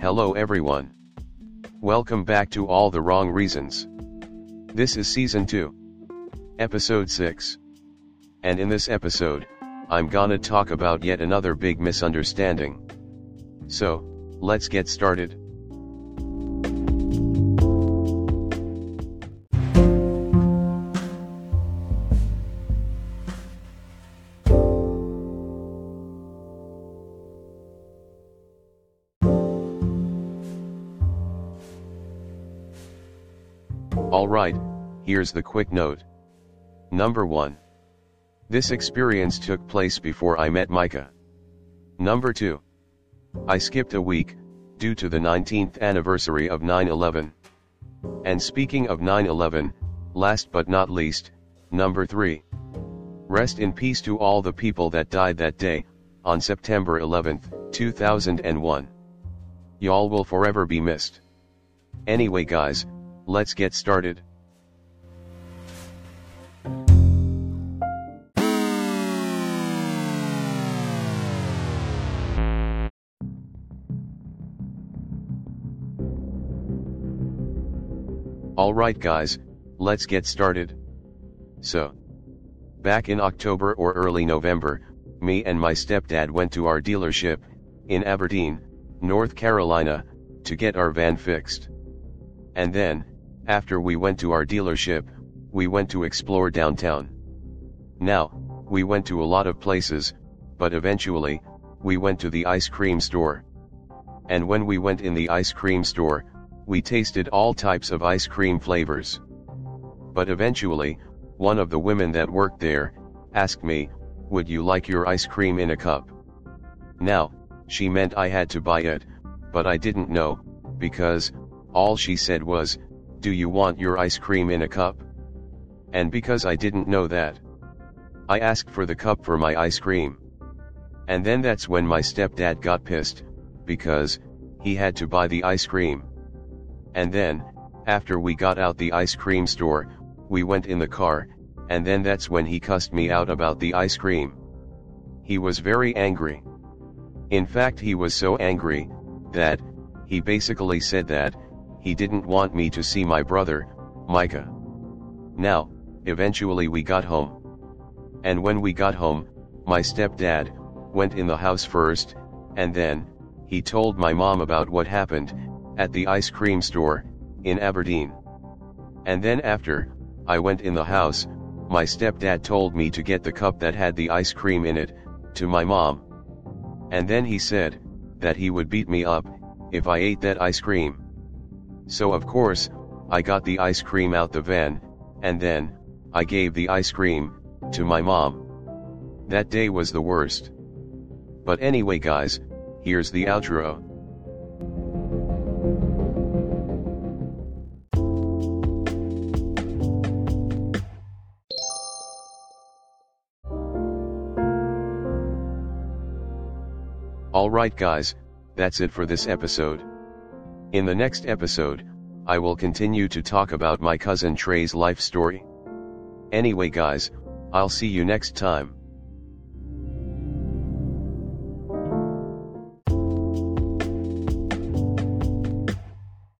Hello everyone. Welcome back to All the Wrong Reasons. This is Season 2. Episode 6. And in this episode, I'm gonna talk about yet another big misunderstanding. So, let's get started. Alright, here's the quick note. Number 1. This experience took place before I met Micah. Number 2. I skipped a week, due to the 19th anniversary of 9-11. And speaking of 9-11, last but not least, number 3. Rest in peace to all the people that died that day, on September 11, 2001. Y'all will forever be missed. Anyway guys, let's get started. Alright guys, let's get started. So, back in October or early November, me and my stepdad went to our dealership, in Aberdeen, North Carolina, to get our van fixed. And then, after we went to our dealership, we went to explore downtown. Now, we went to a lot of places, but eventually, we went to the ice cream store. And when we went in the ice cream store, we tasted all types of ice cream flavors. But eventually, one of the women that worked there, asked me, would you like your ice cream in a cup? Now, she meant I had to buy it, but I didn't know, because, all she said was, do you want your ice cream in a cup? And because I didn't know that, I asked for the cup for my ice cream. And then that's when my stepdad got pissed, because, he had to buy the ice cream. And then, after we got out the ice cream store, we went in the car, and then that's when he cussed me out about the ice cream. He was very angry. In fact he was so angry, that, he basically said that, he didn't want me to see my brother, Micah. Now, eventually we got home. And when we got home, my stepdad, went in the house first, and then, he told my mom about what happened, at the ice cream store, in Aberdeen. And then after, I went in the house, my stepdad told me to get the cup that had the ice cream in it, to my mom. And then he said, that he would beat me up, if I ate that ice cream. So of course, I got the ice cream out the van, and then, I gave the ice cream, to my mom. That day was the worst. But anyway guys, here's the outro. Alright guys, that's it for this episode. In the next episode, I will continue to talk about my cousin Trey's life story. Anyway guys, I'll see you next time.